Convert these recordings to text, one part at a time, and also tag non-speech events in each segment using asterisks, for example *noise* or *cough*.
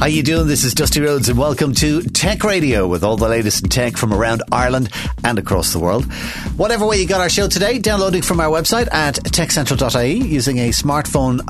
How you doing? This is Dusty Rhodes and welcome to Tech Radio with all the latest in tech from around Ireland and across the world. Whatever way you got our show today, downloading from our website at techcentral.ie using a smartphone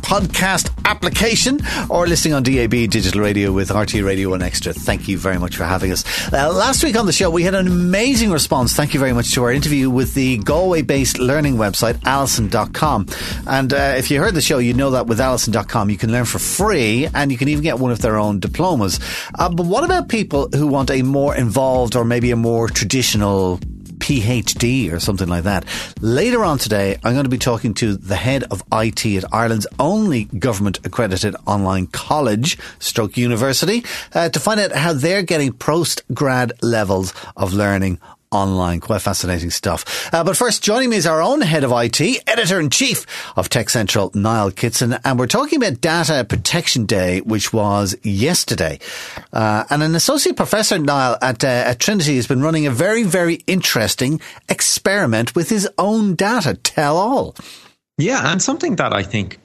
podcast application or listening on DAB digital radio with RTE Radio 1 Extra. Thank you very much for having us. Uh, last week on the show, we had an amazing response. Thank you very much to our interview with the Galway based learning website, Alison.com. And uh, if you heard the show, you know that with Alison.com, you can learn for free and you can even get one of their own diplomas. Uh, but what about people who want a more involved or maybe a more traditional PhD or something like that. Later on today, I'm going to be talking to the head of IT at Ireland's only government accredited online college, stroke university, uh, to find out how they're getting post grad levels of learning online. Quite fascinating stuff. Uh, but first, joining me is our own head of IT, editor in chief of Tech Central, Niall Kitson, and we're talking about Data Protection Day, which was yesterday. Uh, and an associate professor, Niall, at, uh, at Trinity has been running a very, very interesting experiment with his own data. Tell all. Yeah, and something that I think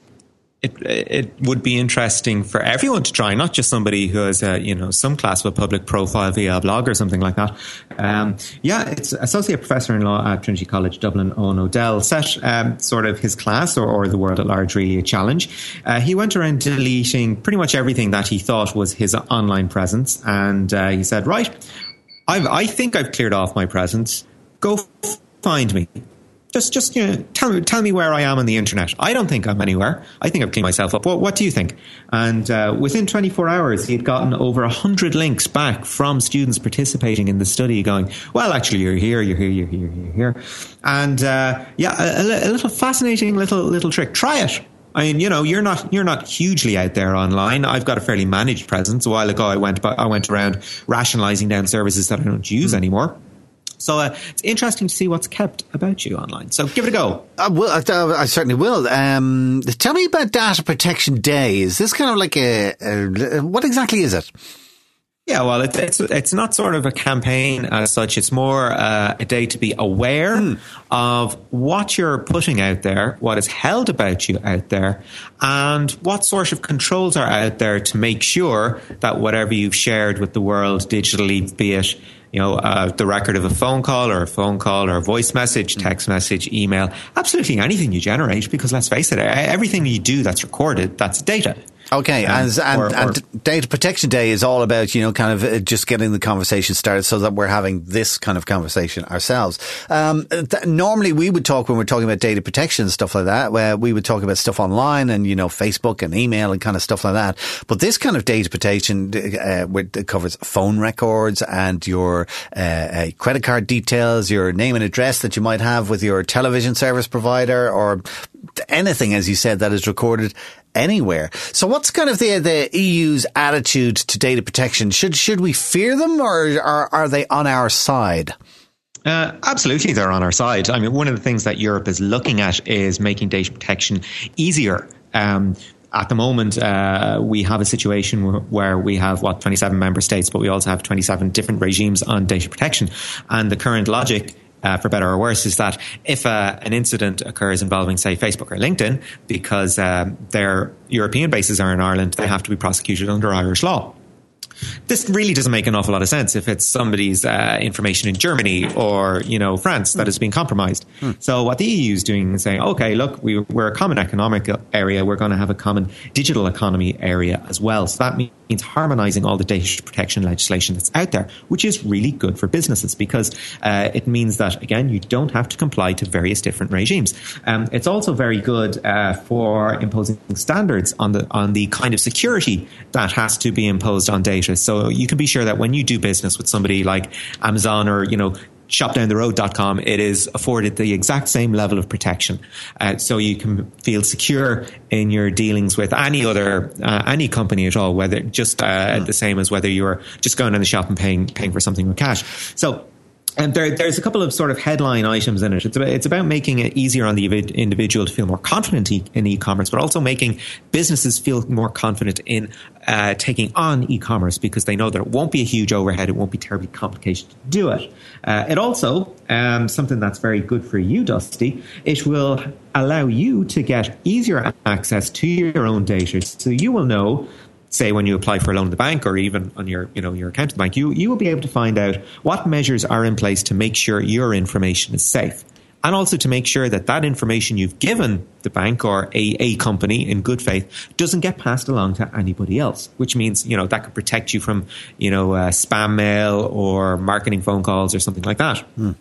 it it would be interesting for everyone to try, not just somebody who has a, you know some class of a public profile via a blog or something like that. Um, yeah, it's associate professor in law at Trinity College Dublin, Eoin O'Dell, set um, sort of his class or, or, the world at large really a challenge. Uh, he went around deleting pretty much everything that he thought was his online presence, and uh, he said, "Right, I've, I think I've cleared off my presence. Go find me." Just just you know, tell me tell me where I am on the internet. I don't think I'm anywhere. I think I've cleaned myself up. What, what do you think? And uh, within 24 hours, he had gotten over hundred links back from students participating in the study, going, "Well, actually, you're here, you're here, you're here, you're here." And uh, yeah, a, a, little fascinating little little trick. Try it. I mean, you know, you're not you're not hugely out there online. I've got a fairly managed presence. A while ago, I went I went around rationalizing down services that I don't use mm. anymore. So uh, it's interesting to see what's kept about you online. So give it a go. Uh, well, I, I certainly will. Um, tell me about Data Protection Day. Is this kind of like a, a what exactly is it? Yeah, well, it, it's it's not sort of a campaign as such. It's more uh, a day to be aware mm. of what you're putting out there, what is held about you out there, and what sort of controls are out there to make sure that whatever you've shared with the world digitally, be it you know, uh, the record of a phone call or a phone call or a voice message, text message, email, absolutely anything you generate, because let's face it, everything you do that's recorded, that's data. Okay, and, and, or, or, and, Data Protection Day is all about, you know, kind of uh, just getting the conversation started so that we're having this kind of conversation ourselves. Um, th- normally we would talk when we're talking about data protection and stuff like that, where we would talk about stuff online and, you know, Facebook and email and kind of stuff like that. But this kind of data protection, uh, it covers phone records and your, uh, uh, credit card details, your name and address that you might have with your television service provider or anything, as you said, that is recorded anywhere. So what's kind of the the EU's attitude to data protection? Should should we fear them or are, are they on our side? Uh, absolutely, they're on our side. I mean, one of the things that Europe is looking at is making data protection easier. Um, at the moment, uh, we have a situation where we have what 27 member states, but we also have 27 different regimes on data protection. And the current logic uh, for better or worse, is that if uh, an incident occurs involving, say, Facebook or LinkedIn, because um, their European bases are in Ireland, they have to be prosecuted under Irish law. This really doesn't make an awful lot of sense if it's somebody's uh, information in Germany or you know France that is being compromised. Hmm. So what the EU is doing is saying, okay, look, we, are a common economic area. We're going to have a common digital economy area as well. So that means harmonizing all the data protection legislation that's out there, which is really good for businesses because uh, it means that, again, you don't have to comply to various different regimes. Um, it's also very good uh, for imposing standards on the, on the kind of security that has to be imposed on data. So you can be sure that when you do business with somebody like Amazon or, you know, shopdowntheroad.com, it is afforded the exact same level of protection. Uh, so you can feel secure in your dealings with any other, uh, any company at all, whether just uh, the same as whether you're just going in the shop and paying, paying for something with cash. So and there, there's a couple of sort of headline items in it. It's about, it's about making it easier on the individual to feel more confident in e-commerce, but also making businesses feel more confident in uh, taking on e-commerce because they know that it won't be a huge overhead, it won't be terribly complicated to do it. Uh, it also, um, something that's very good for you, Dusty, it will allow you to get easier access to your own data, so you will know say when you apply for a loan at the bank or even on your you know your account at the bank, you you will be able to find out what measures are in place to make sure your information is safe. And also to make sure that that information you've given the bank or a, a company in good faith doesn't get passed along to anybody else, which means, you know, that could protect you from, you know, uh, spam mail or marketing phone calls or something like that. Hmm.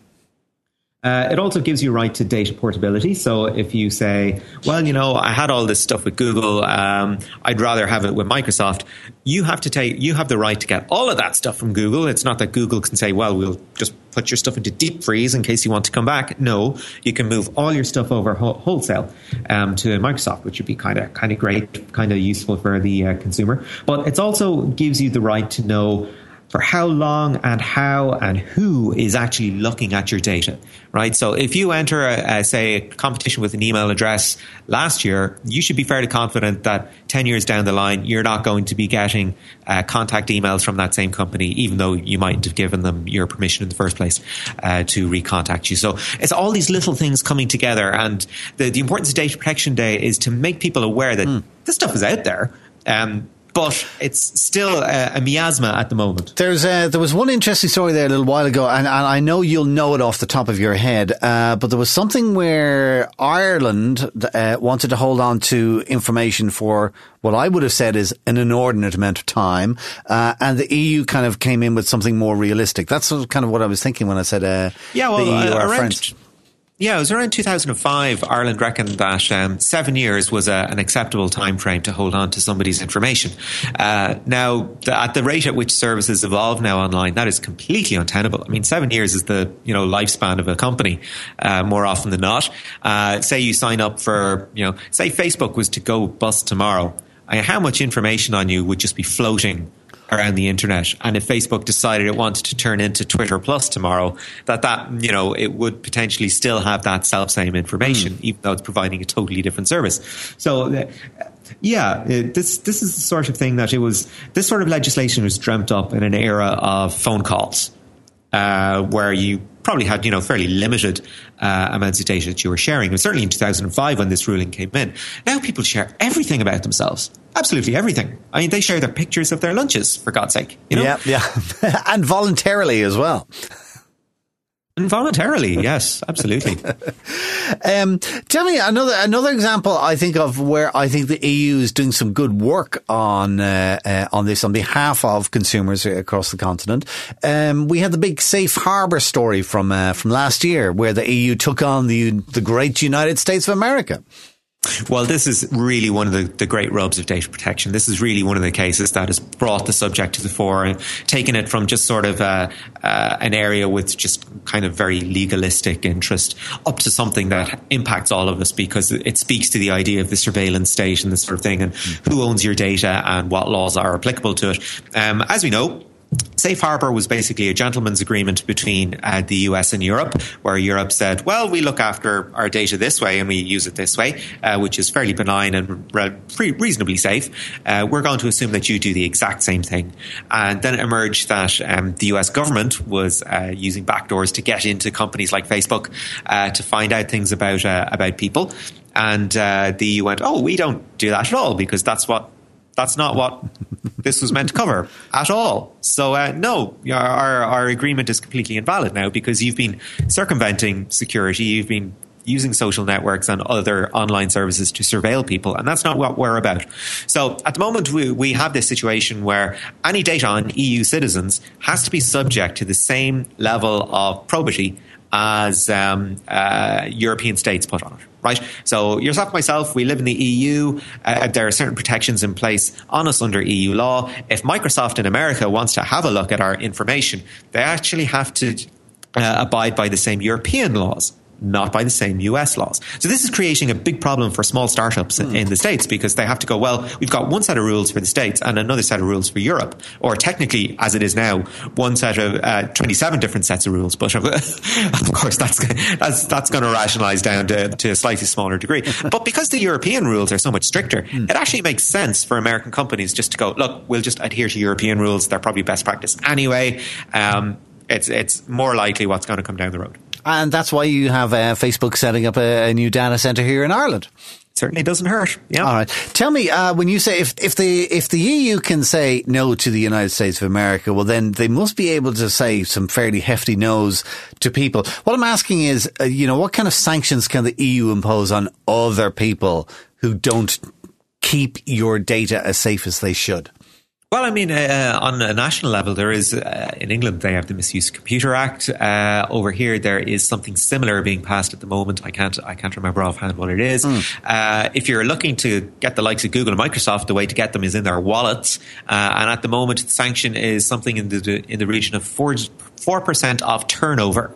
Uh, it also gives you right to data portability. So if you say, well, you know, I had all this stuff with Google, um, I'd rather have it with Microsoft. You have to take, you have the right to get all of that stuff from Google. It's not that Google can say, well, we'll just put your stuff into deep freeze in case you want to come back. No, you can move all your stuff over wholesale um, to Microsoft, which would be kind of kind of great, kind of useful for the uh, consumer. But it also gives you the right to know for how long and how and who is actually looking at your data, right? So if you enter, a, a, say, a competition with an email address last year, you should be fairly confident that 10 years down the line, you're not going to be getting uh, contact emails from that same company, even though you might have given them your permission in the first place uh, to recontact you. So it's all these little things coming together. And the, the importance of Data Protection Day is to make people aware that mm. this stuff is out there. Um, but it's still a, a, miasma at the moment. There's a, there was one interesting story there a little while ago, and, and I know you'll know it off the top of your head, uh, but there was something where Ireland uh, wanted to hold on to information for what I would have said is an inordinate amount of time, uh, and the EU kind of came in with something more realistic. That's kind of what I was thinking when I said, uh, yeah, well, the EU uh, are friends. Yeah, it was around 2005. Ireland reckoned that um, seven years was a, an acceptable time frame to hold on to somebody's information. Uh, now, the, at the rate at which services evolve now online, that is completely untenable. I mean, seven years is the you know lifespan of a company uh, more often than not. Uh, say you sign up for you know, say Facebook was to go bust tomorrow. how much information on you would just be floating around the internet. And if Facebook decided it wanted to turn into Twitter Plus tomorrow, that that you know it would potentially still have that self same information, mm. even though it's providing a totally different service. So. Uh, yeah, this this is the sort of thing that it was. This sort of legislation was dreamt up in an era of phone calls, uh, where you probably had you know fairly limited uh, amounts of data that you were sharing. And certainly in 2005 when this ruling came in, now people share everything about themselves. Absolutely everything. I mean, they share their pictures of their lunches for God's sake. You know? Yeah, yeah, *laughs* and voluntarily as well. Involuntarily, *laughs* yes, absolutely. um, tell me another another example. I think of where I think the EU is doing some good work on uh, uh, on this on behalf of consumers across the continent. Um, we had the big safe harbour story from uh, from last year, where the EU took on the the great United States of America. Well, this is really one of the, the great rubs of data protection. This is really one of the cases that has brought the subject to the fore and taken it from just sort of uh, uh, an area with just kind of very legalistic interest up to something that impacts all of us because it speaks to the idea of the surveillance state and this sort of thing and who owns your data and what laws are applicable to it. Um, as we know, Safe Harbor was basically a gentleman's agreement between uh, the US and Europe, where Europe said, well, we look after our data this way and we use it this way, uh, which is fairly benign and re- reasonably safe. Uh, we're going to assume that you do the exact same thing. And then it emerged that um, the US government was uh, using backdoors to get into companies like Facebook uh, to find out things about, uh, about people. And the EU went, oh, we don't do that at all because that's what that's not what this was meant to cover at all. So uh, no, our our agreement is completely invalid now because you've been circumventing security. You've been using social networks and other online services to surveil people, and that's not what we're about. So at the moment, we, we have this situation where any data on EU citizens has to be subject to the same level of probity as um, uh, European states put on it right? So yourself, myself, we live in the EU. Uh, there are certain protections in place on us under EU law. If Microsoft in America wants to have a look at our information, they actually have to uh, abide by the same European laws not by the same US laws. So this is creating a big problem for small startups mm. in the States because they have to go, well, we've got one set of rules for the States and another set of rules for Europe. Or technically, as it is now, one set of uh, 27 different sets of rules. But *laughs* of course, that's, that's, that's going to rationalize down to, to a slightly smaller degree. *laughs* But because the European rules are so much stricter, mm. it actually makes sense for American companies just to go, look, we'll just adhere to European rules. They're probably best practice anyway. Um, it's, it's more likely what's going to come down the road. And that's why you have uh, Facebook setting up a, a new data center here in Ireland certainly doesn't hurt. Yeah. All right. Tell me, uh, when you say if, if the if the EU can say no to the United States of America, well, then they must be able to say some fairly hefty no's to people. What I'm asking is, uh, you know, what kind of sanctions can the EU impose on other people who don't keep your data as safe as they should? Well, I mean, uh, on a national level, there is uh, in England they have the Misuse Computer Act. Uh, over here, there is something similar being passed at the moment. I can't I can't remember offhand what it is. Mm. if you're looking to get the likes of Google and Microsoft, the way to get them is in their wallets. Uh, and at the moment, the sanction is something in the in the region of four four percent of turnover.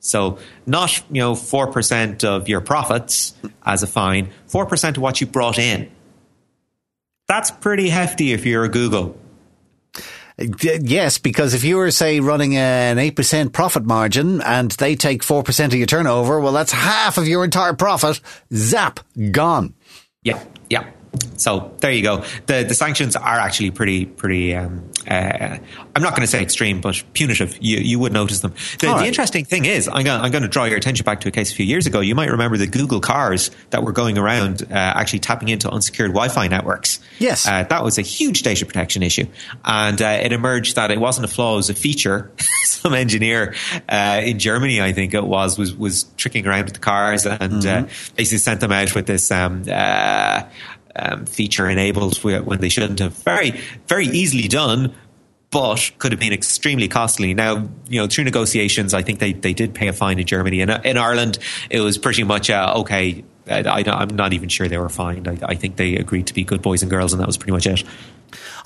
So not you know four percent of your profits as a fine, four percent of what you brought in. That's pretty hefty if you're a Google. Yes, because if you were, say, running an 8% profit margin and they take 4% of your turnover, well, that's half of your entire profit. Zap, gone. Yeah, yeah. So there you go. The the sanctions are actually pretty pretty. Um, uh, I'm not going to say extreme, but punitive. You you would notice them. The, right. the interesting thing is, I'm going, I'm going to draw your attention back to a case a few years ago. You might remember the Google cars that were going around uh, actually tapping into unsecured Wi-Fi networks. Yes, uh, that was a huge data protection issue, and uh, it emerged that it wasn't a flaw; it was a feature. *laughs* Some engineer uh, in Germany, I think it was, was was tricking around with the cars and uh, mm-hmm. basically sent them out with this. Um, um, feature enabled when they shouldn't have. Very, very easily done, but could have been extremely costly. Now, you know, through negotiations, I think they, they did pay a fine in Germany. And in Ireland, it was pretty much, uh, okay, I, am not even sure they were fined. I, I think they agreed to be good boys and girls, and that was pretty much it.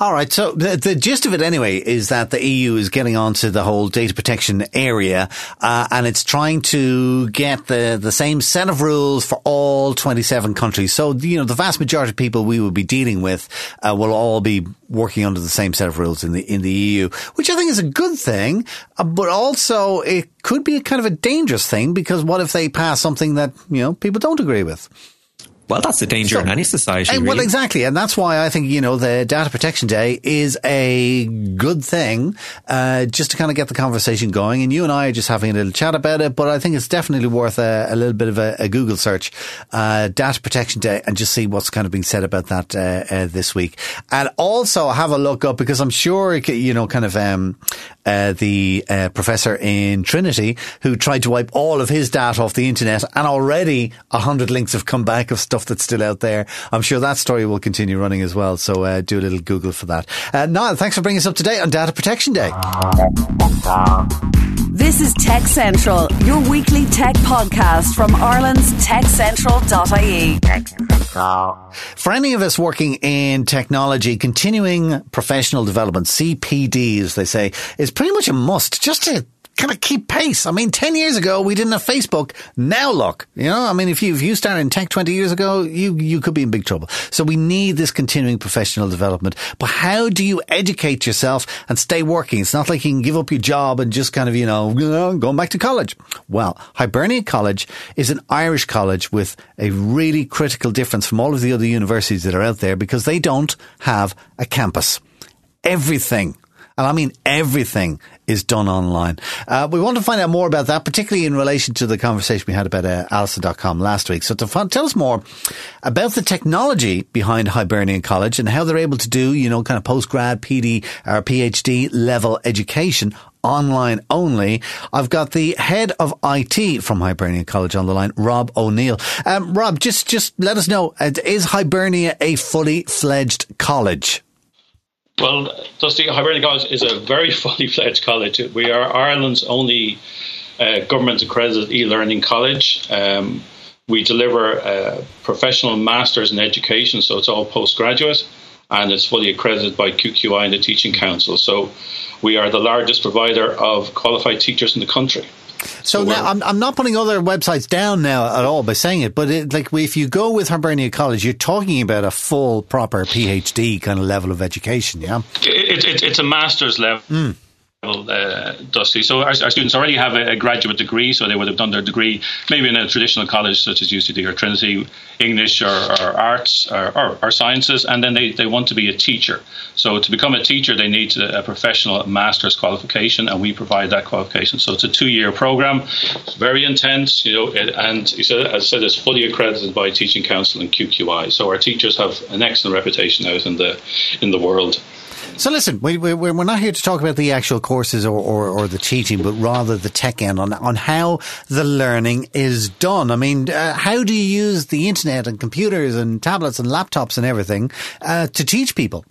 All right. So the, the gist of it anyway is that the EU is getting onto the whole data protection area, uh, and it's trying to get the, the same set of rules for all 27 countries. So, you know, the vast majority of people we will be dealing with, uh, will all be working under the same set of rules in the, in the EU, which I think is a good thing, uh, but also it could be a kind of a dangerous thing because what if they pass something that, you know, people don't agree with? Well, that's the danger so, in any society. Really. Well, exactly. And that's why I think, you know, the Data Protection Day is a good thing, uh, just to kind of get the conversation going. And you and I are just having a little chat about it, but I think it's definitely worth a, a little bit of a, a Google search, uh, Data Protection Day, and just see what's kind of being said about that uh, uh this week. And also have a look up because I'm sure, you know, kind of um, uh, the uh, professor in Trinity who tried to wipe all of his data off the internet, and already a hundred links have come back of stuff stuff that's still out there. I'm sure that story will continue running as well. So uh, do a little Google for that. Uh, Niall, thanks for bringing us up to date on Data Protection Day. This is Tech Central, your weekly tech podcast from Ireland's techcentral.ie. For any of us working in technology, continuing professional development, CPD as they say, is pretty much a must just to kind of keep pace. I mean, 10 years ago, we didn't have Facebook. Now look, you know, I mean, if you, if you started in tech 20 years ago, you, you could be in big trouble. So we need this continuing professional development. But how do you educate yourself and stay working? It's not like you can give up your job and just kind of, you know, going back to college. Well, Hibernia College is an Irish college with a really critical difference from all of the other universities that are out there because they don't have a campus. Everything and I mean everything is done online. Uh, we want to find out more about that, particularly in relation to the conversation we had about uh, Alison.com last week. So to find, tell us more about the technology behind Hibernian College and how they're able to do, you know, kind of postgrad, PD or PhD level education online only. I've got the head of IT from Hibernia College on the line, Rob O'Neill. Um, Rob, just just let us know: uh, is Hibernia a fully fledged college? Well, Dusty, Hibernia College is a very *laughs* fully fledged college. We are Ireland's only uh, government accredited e learning college. Um, we deliver uh, professional masters in education, so it's all postgraduate and it's fully accredited by QQI and the Teaching Council. So we are the largest provider of qualified teachers in the country. So, now I'm, I'm not putting other websites down now at all by saying it, but it, like if you go with Hibernia College, you're talking about a full, proper PhD kind of level of education, yeah? It, it, it's a master's level. Mm uh, Dusty. So our, our, students already have a, a, graduate degree, so they would have done their degree maybe in a traditional college such as UCD or Trinity, English or, or arts or, or, or, sciences, and then they, they want to be a teacher. So to become a teacher, they need a, professional master's qualification, and we provide that qualification. So it's a two-year program, it's very intense, you know, it, and as I said, it's fully accredited by Teaching Council and QQI. So our teachers have an excellent reputation out in the in the world. So listen, we, we, we're not here to talk about the actual courses or, or, or, the teaching, but rather the tech end on, on how the learning is done. I mean, uh, how do you use the internet and computers and tablets and laptops and everything uh, to teach people?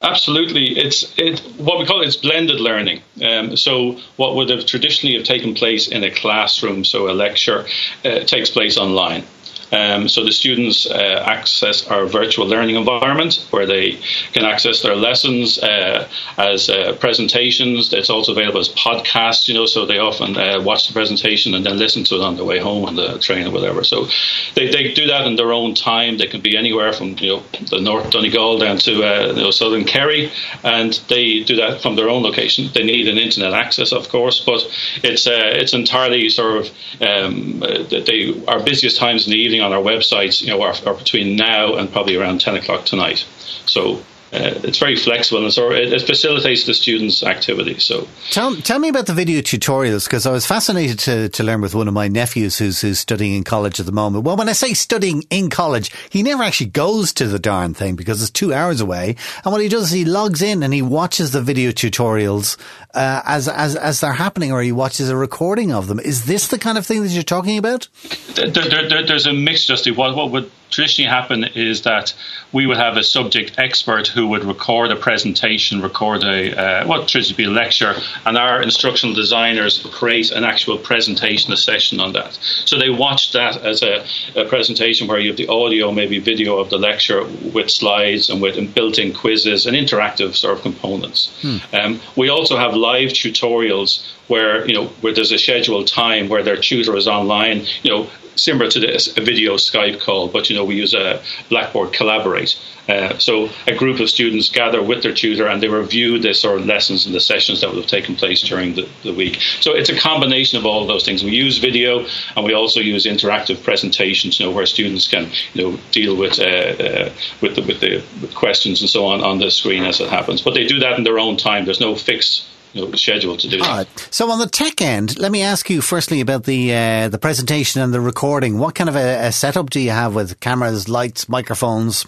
Absolutely, it's it, what we call it is blended learning. Um, so what would have traditionally have taken place in a classroom, so a lecture, uh, takes place online. Um, so the students uh, access our virtual learning environment where they can access their lessons uh, as uh, presentations. It's also available as podcasts, you know, so they often uh, watch the presentation and then listen to it on their way home on the train or whatever. So they, they do that in their own time. They can be anywhere from, you know, the North Donegal down to, uh, you know, Southern Kerry, and they do that from their own location. They need an internet access, of course, but it's uh, it's entirely sort of um, they our busiest times in the evening on our websites, you know, are, are between now and probably around 10 o'clock tonight. So uh, it's very flexible and so it, it, facilitates the students' activity. So, tell tell me about the video tutorials because I was fascinated to, to learn with one of my nephews who's who's studying in college at the moment. Well, when I say studying in college, he never actually goes to the darn thing because it's two hours away. And what he does is he logs in and he watches the video tutorials uh, as as as they're happening, or he watches a recording of them. Is this the kind of thing that you're talking about? There, there, there, there's a mix, Dusty. What what would traditionally happen is that we would have a subject expert who would record a presentation, record a uh, what traditionally be a lecture, and our instructional designers create an actual presentation, a session on that. So they watch that as a, a presentation where you have the audio, maybe video of the lecture with slides and with built-in quizzes and interactive sort of components. Hmm. Um, we also have live tutorials where you know where there's a scheduled time where their tutor is online. You know, similar to this, a video Skype call, but you know we use a Blackboard Collaborate. Uh, so a group of students gather with their tutor and they review the sort of lessons and the sessions that would have taken place during the, the week. So it's a combination of all of those things. We use video and we also use interactive presentations, you know, where students can you know deal with uh, uh, with the with the questions and so on on the screen as it happens. But they do that in their own time. There's no fixed you know, schedule to do right. So on the tech end, let me ask you firstly about the uh, the presentation and the recording. What kind of a, a setup do you have with cameras, lights, microphones?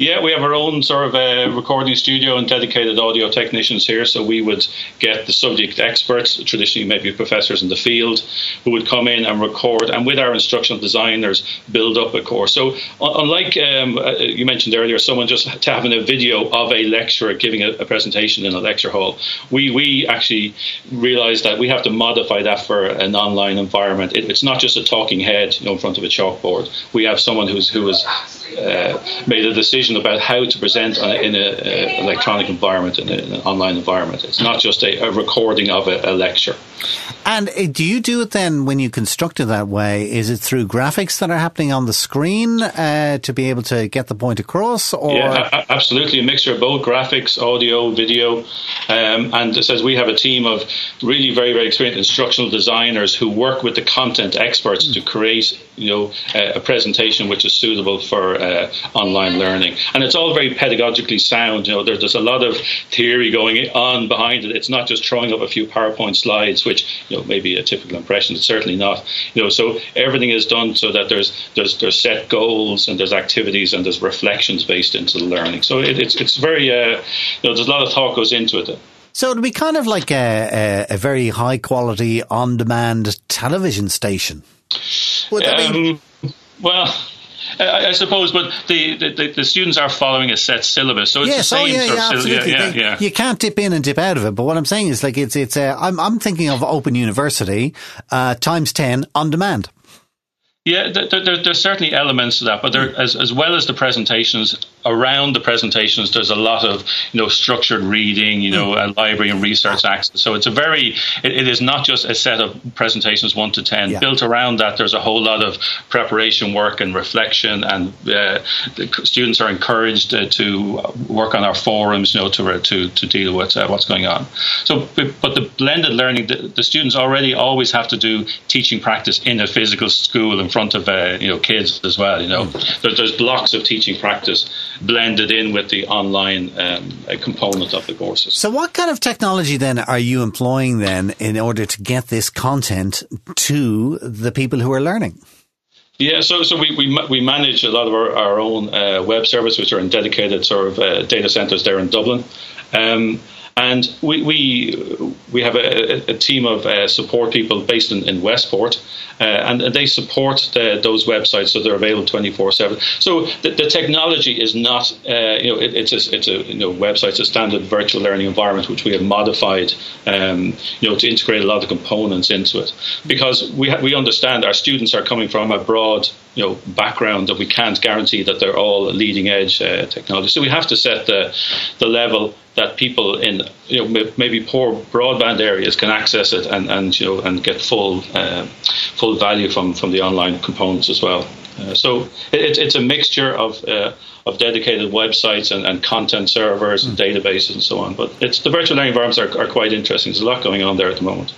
Yeah, we have our own sort of uh, recording studio and dedicated audio technicians here. So we would get the subject experts, traditionally maybe professors in the field, who would come in and record, and with our instructional designers, build up a course. So unlike um, uh, you mentioned earlier, someone just having a video of a lecturer giving a, a presentation in a lecture hall, we we actually realised that we have to modify that for an online environment. It, it's not just a talking head you know, in front of a chalkboard. We have someone who's who has uh, made a decision about how to present in an electronic environment, in, a, in, an online environment. It's not just a, a recording of a, a, lecture. And uh, do you do it then when you construct it that way? Is it through graphics that are happening on the screen uh, to be able to get the point across? Or? Yeah, absolutely. A mixture of both graphics, audio, video. Um, and it says we have a team of really very, very experienced instructional designers who work with the content experts mm. to create you know, a presentation which is suitable for uh, online learning. And it's all very pedagogically sound. You know, there, there's a lot of theory going on behind it. It's not just throwing up a few PowerPoint slides, which you know maybe a typical impression. It's certainly not. You know, so everything is done so that there's there's there's set goals and there's activities and there's reflections based into the learning. So it, it's it's very uh, you know there's a lot of thought goes into it. So it'd be kind of like a, a, a very high quality on demand television station. Um, well, I, I, suppose, but the, the, the, students are following a set syllabus, so it's yes, the oh, same oh, yeah, sort yeah, of absolutely. Yeah, yeah, You can't dip in and dip out of it. But what I'm saying is, like, it's it's. Uh, I'm I'm thinking of Open University uh, times ten on demand. Yeah, there, there, there's certainly elements to that, but there, as, as well as the presentations, around the presentations, there's a lot of you know structured reading, you know, mm. library and research access. So it's a very it, it is not just a set of presentations one to ten. Yeah. Built around that, there's a whole lot of preparation work and reflection, and uh, students are encouraged uh, to work on our forums, you know, to to to deal with uh, what's going on. So, but the blended learning, the, the, students already always have to do teaching practice in a physical school in front of uh, you know kids as well. You know, mm. there, there's blocks of teaching practice blended in with the online um, component of the courses. So, what kind of technology then are you employing then in order to get this content to the people who are learning? Yeah, so so we, we, we manage a lot of our, our own uh, web service, which are in dedicated sort of uh, data centers there in Dublin. Um, and we, we, we have a, a team of uh, support people based in, in Westport, uh, and, they support the, those websites so they're available 24 7. So the, the, technology is not, uh, you know, it, it's a, it's a you know, website, it's a standard virtual learning environment which we have modified, um, you know, to integrate a lot of components into it. Because we, ha- we understand our students are coming from a broad you know background that we can't guarantee that they're all leading edge uh, technology. So we have to set the the level that people in you know maybe poor broadband areas can access it and, and you know and get full uh, full value from from the online components as well. Uh, so it, it's a mixture of uh, of dedicated websites and, and content servers and hmm. databases and so on. But it's the virtual learning environments are, are quite interesting. There's a lot going on there at the moment.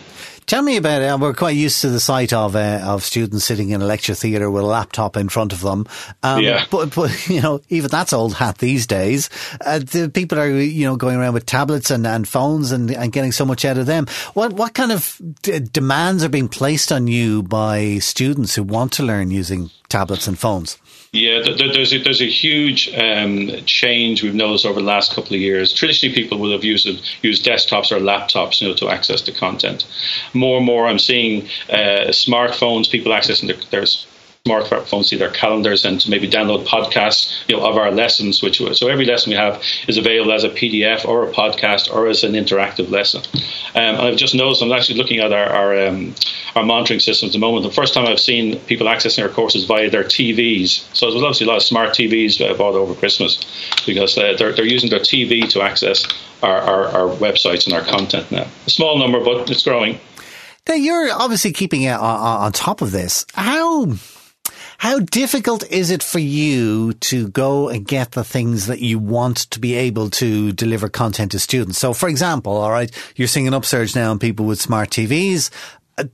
Tell me about it. We're quite used to the sight of uh, of students sitting in a lecture theatre with a laptop in front of them. Um, yeah. But, but, *laughs* you know, even that's old hat these days. Uh, the people are, you know, going around with tablets and, and phones and, and getting so much out of them. What what kind of d- demands are being placed on you by students who want to learn using tablets and phones? Yeah, there's a, there's a huge um, change we've noticed over the last couple of years. Traditionally, people would have used used desktops or laptops, you know, to access the content. More and more, I'm seeing uh, smartphones, people accessing their, their smartphones see their calendars and to maybe download podcasts you know, of our lessons. Which so every lesson we have is available as a PDF or a podcast or as an interactive lesson. Um, and I've just noticed I'm actually looking at our our, um, our monitoring system at the moment. The first time I've seen people accessing our courses via their TVs. So there's obviously a lot of smart TVs uh, bought over Christmas because uh, they're they're using their TV to access our, our, our websites and our content now. A small number, but it's growing. Now you're obviously keeping on, on top of this. How how difficult is it for you to go and get the things that you want to be able to deliver content to students? So, for example, all right, you're seeing an upsurge now in people with smart TVs. Uh,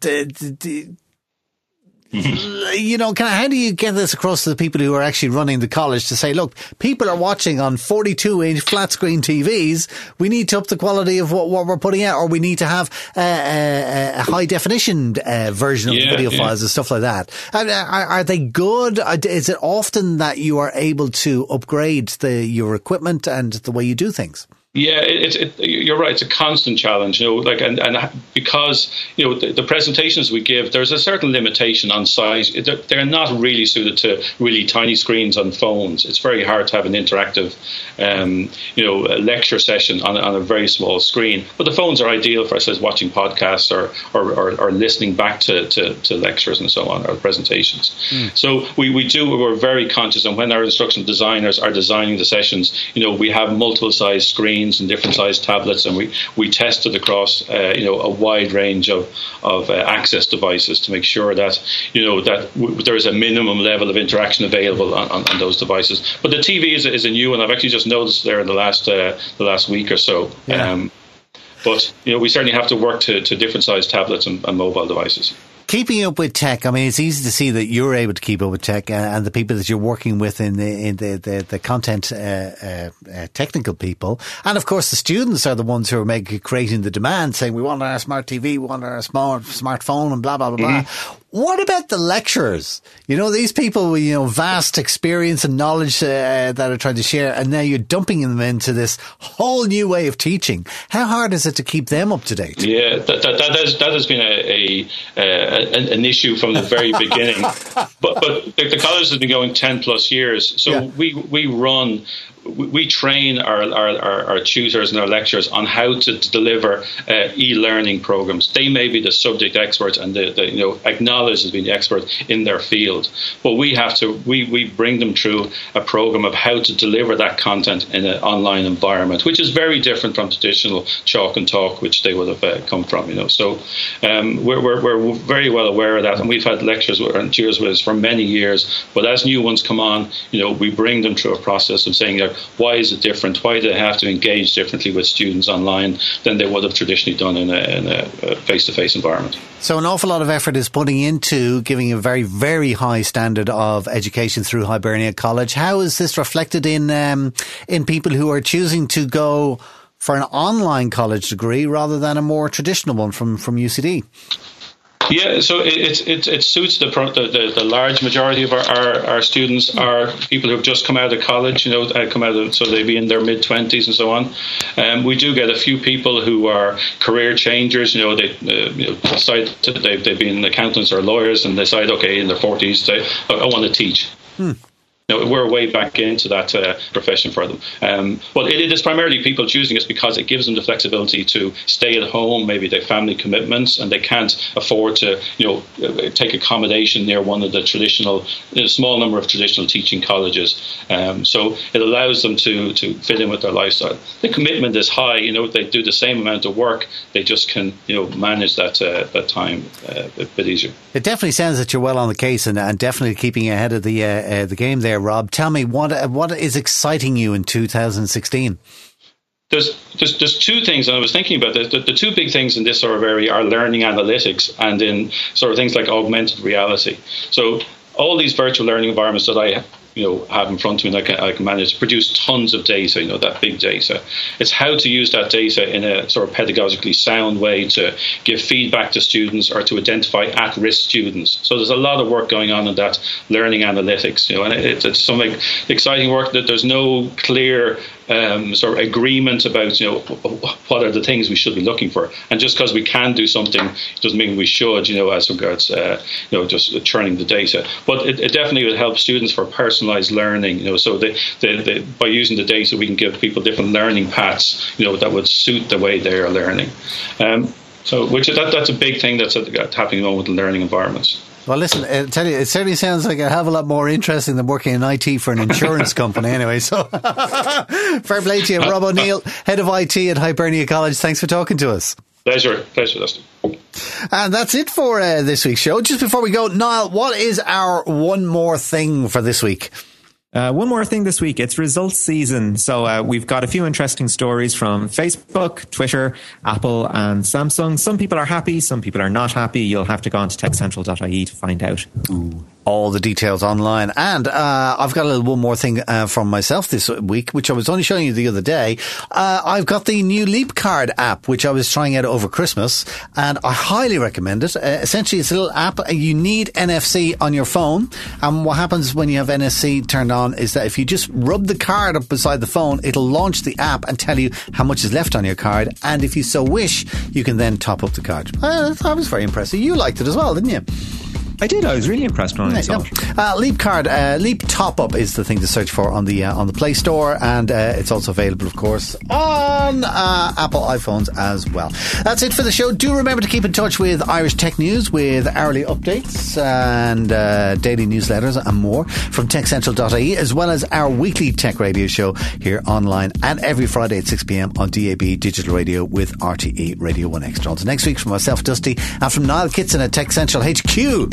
Mm-hmm. you know, kind of, how do you get this across to the people who are actually running the college to say, look, people are watching on 42 inch flat screen TVs. We need to up the quality of what, what we're putting out, or we need to have a, a, a high definition uh, version of yeah, the video yeah. files and stuff like that. Uh, are, are, they good? Uh, is it often that you are able to upgrade the, your equipment and the way you do things? Yeah, it's it, you're right. It's a constant challenge, you know. Like and, and because you know the, the presentations we give, there's a certain limitation on size. They're, they're, not really suited to really tiny screens on phones. It's very hard to have an interactive, um, you know, lecture session on, on a very small screen. But the phones are ideal for, says, watching podcasts or or, or, or listening back to, to, to, lectures and so on or presentations. Mm. So we, we do. We're very conscious, and when our instructional designers are designing the sessions, you know, we have multiple size screens and different sized tablets, and we, we tested across uh, you know a wide range of of uh, access devices to make sure that you know that w- there is a minimum level of interaction available on, on, on, those devices. But the TV is, is a new one. I've actually just noticed there in the last uh, the last week or so. Yeah. Um, but you know, we certainly have to work to, to different sized tablets and, and mobile devices keeping up with tech, I mean, it's easy to see that you're able to keep up with tech, uh, and the people that you're working with in the in the the, the content uh, uh, uh, technical people, and of course the students are the ones who are making creating the demand, saying we want our smart TV, we want our smart smartphone, and blah blah blah mm-hmm. blah. What about the lecturers? You know, these people with, you know, vast experience and knowledge uh, that are trying to share, and now you're dumping them into this whole new way of teaching. How hard is it to keep them up to date? Yeah, that, that, that, has, that has been a, a, a, an issue from the very beginning. *laughs* but but the, the, college has been going 10 plus years. So yeah. we, we run we, train our, our, our, our, tutors and our lecturers on how to deliver uh, e-learning programs. They may be the subject experts and the, the, you know acknowledged as being the expert in their field, but we have to we, we bring them through a program of how to deliver that content in an online environment, which is very different from traditional chalk and talk, which they would have uh, come from. You know, so um, we're, we're, we're very well aware of that, and we've had lectures and tutors with us for many years. But as new ones come on, you know, we bring them through a process of saying, why is it different? Why do they have to engage differently with students online than they would have traditionally done in a face to face environment? So, an awful lot of effort is putting into giving a very, very high standard of education through Hibernia College. How is this reflected in um, in people who are choosing to go for an online college degree rather than a more traditional one from, from UCD? Yeah, so it, it, it suits the, the, the large majority of our, our, our, students are people who have just come out of college, you know, uh, come out of, so they be in their mid 20s and so on. Um, we do get a few people who are career changers, you know, they uh, decide they've, they've been accountants or lawyers and they decide, okay, in their 40s, they, I, I want to teach. Hmm know, we're way back into that uh, profession for them. Um, well, it, it is primarily people choosing us because it gives them the flexibility to stay at home. Maybe have family commitments and they can't afford to, you know, uh, take accommodation near one of the traditional, a small number of traditional teaching colleges. Um, so it allows them to to fit in with their lifestyle. The commitment is high. You know, they do the same amount of work. They just can, you know, manage that uh, that time uh, a bit easier. It definitely sounds that you're well on the case and, and definitely keeping ahead of the uh, uh, the game there there, Rob. Tell me what uh, what is exciting you in 2016. There's, there's, there's two things, and I was thinking about this. The, the, two big things in this sort of area are learning analytics and in sort of things like augmented reality. So all these virtual learning environments that I you know have in front of me and I can, I can manage to produce tons of data you know that big data. It's how to use that data in a sort of pedagogically sound way to give feedback to students or to identify at-risk students. So there's a lot of work going on in that learning analytics you know and it, it's some exciting work that there's no clear um, sort of agreement about you know what are the things we should be looking for, and just because we can do something doesn't mean we should, you know, as regards uh, you know just churning the data. But it, it, definitely would help students for personalised learning, you know. So the, the, by using the data, we can give people different learning paths, you know, that would suit the way they are learning. Um, so, which that, that's a big thing that's happening with the learning environments. Well, listen, I uh, tell you, it certainly sounds like a hell of a lot more interesting than working in IT for an insurance *laughs* company anyway. So, *laughs* fair play to you. Rob O'Neill, Head of IT at Hibernia College. Thanks for talking to us. Pleasure. Pleasure, Dustin. And that's it for uh, this week's show. Just before we go, Niall, what is our one more thing for this week? Uh, one more thing this week. It's results season. So uh, we've got a few interesting stories from Facebook, Twitter, Apple, and Samsung. Some people are happy, some people are not happy. You'll have to go on to techcentral.ie to find out. Ooh all the details online. And uh, I've got a little one more thing uh, from myself this week, which I was only showing you the other day. Uh, I've got the new Leap Card app, which I was trying out over Christmas, and I highly recommend it. Uh, essentially, it's a little app. You need NFC on your phone, and what happens when you have NFC turned on is that if you just rub the card up beside the phone, it'll launch the app and tell you how much is left on your card, and if you so wish, you can then top up the card. Uh, that was very impressive. You liked it as well, didn't you? I did. I was really impressed when I saw it. Uh, Leap Card, uh, Leap Top Up is the thing to search for on the uh, on the Play Store, and uh, it's also available, of course, on uh, Apple iPhones as well. That's it for the show. Do remember to keep in touch with Irish Tech News with hourly updates and uh, daily newsletters and more from TechCentral.ie, as well as our weekly tech radio show here online and every Friday at 6 p.m. on DAB Digital Radio with RTE Radio 1 Extra. Until next week, from myself, Dusty, and from Niall Kitson at Tech Central HQ.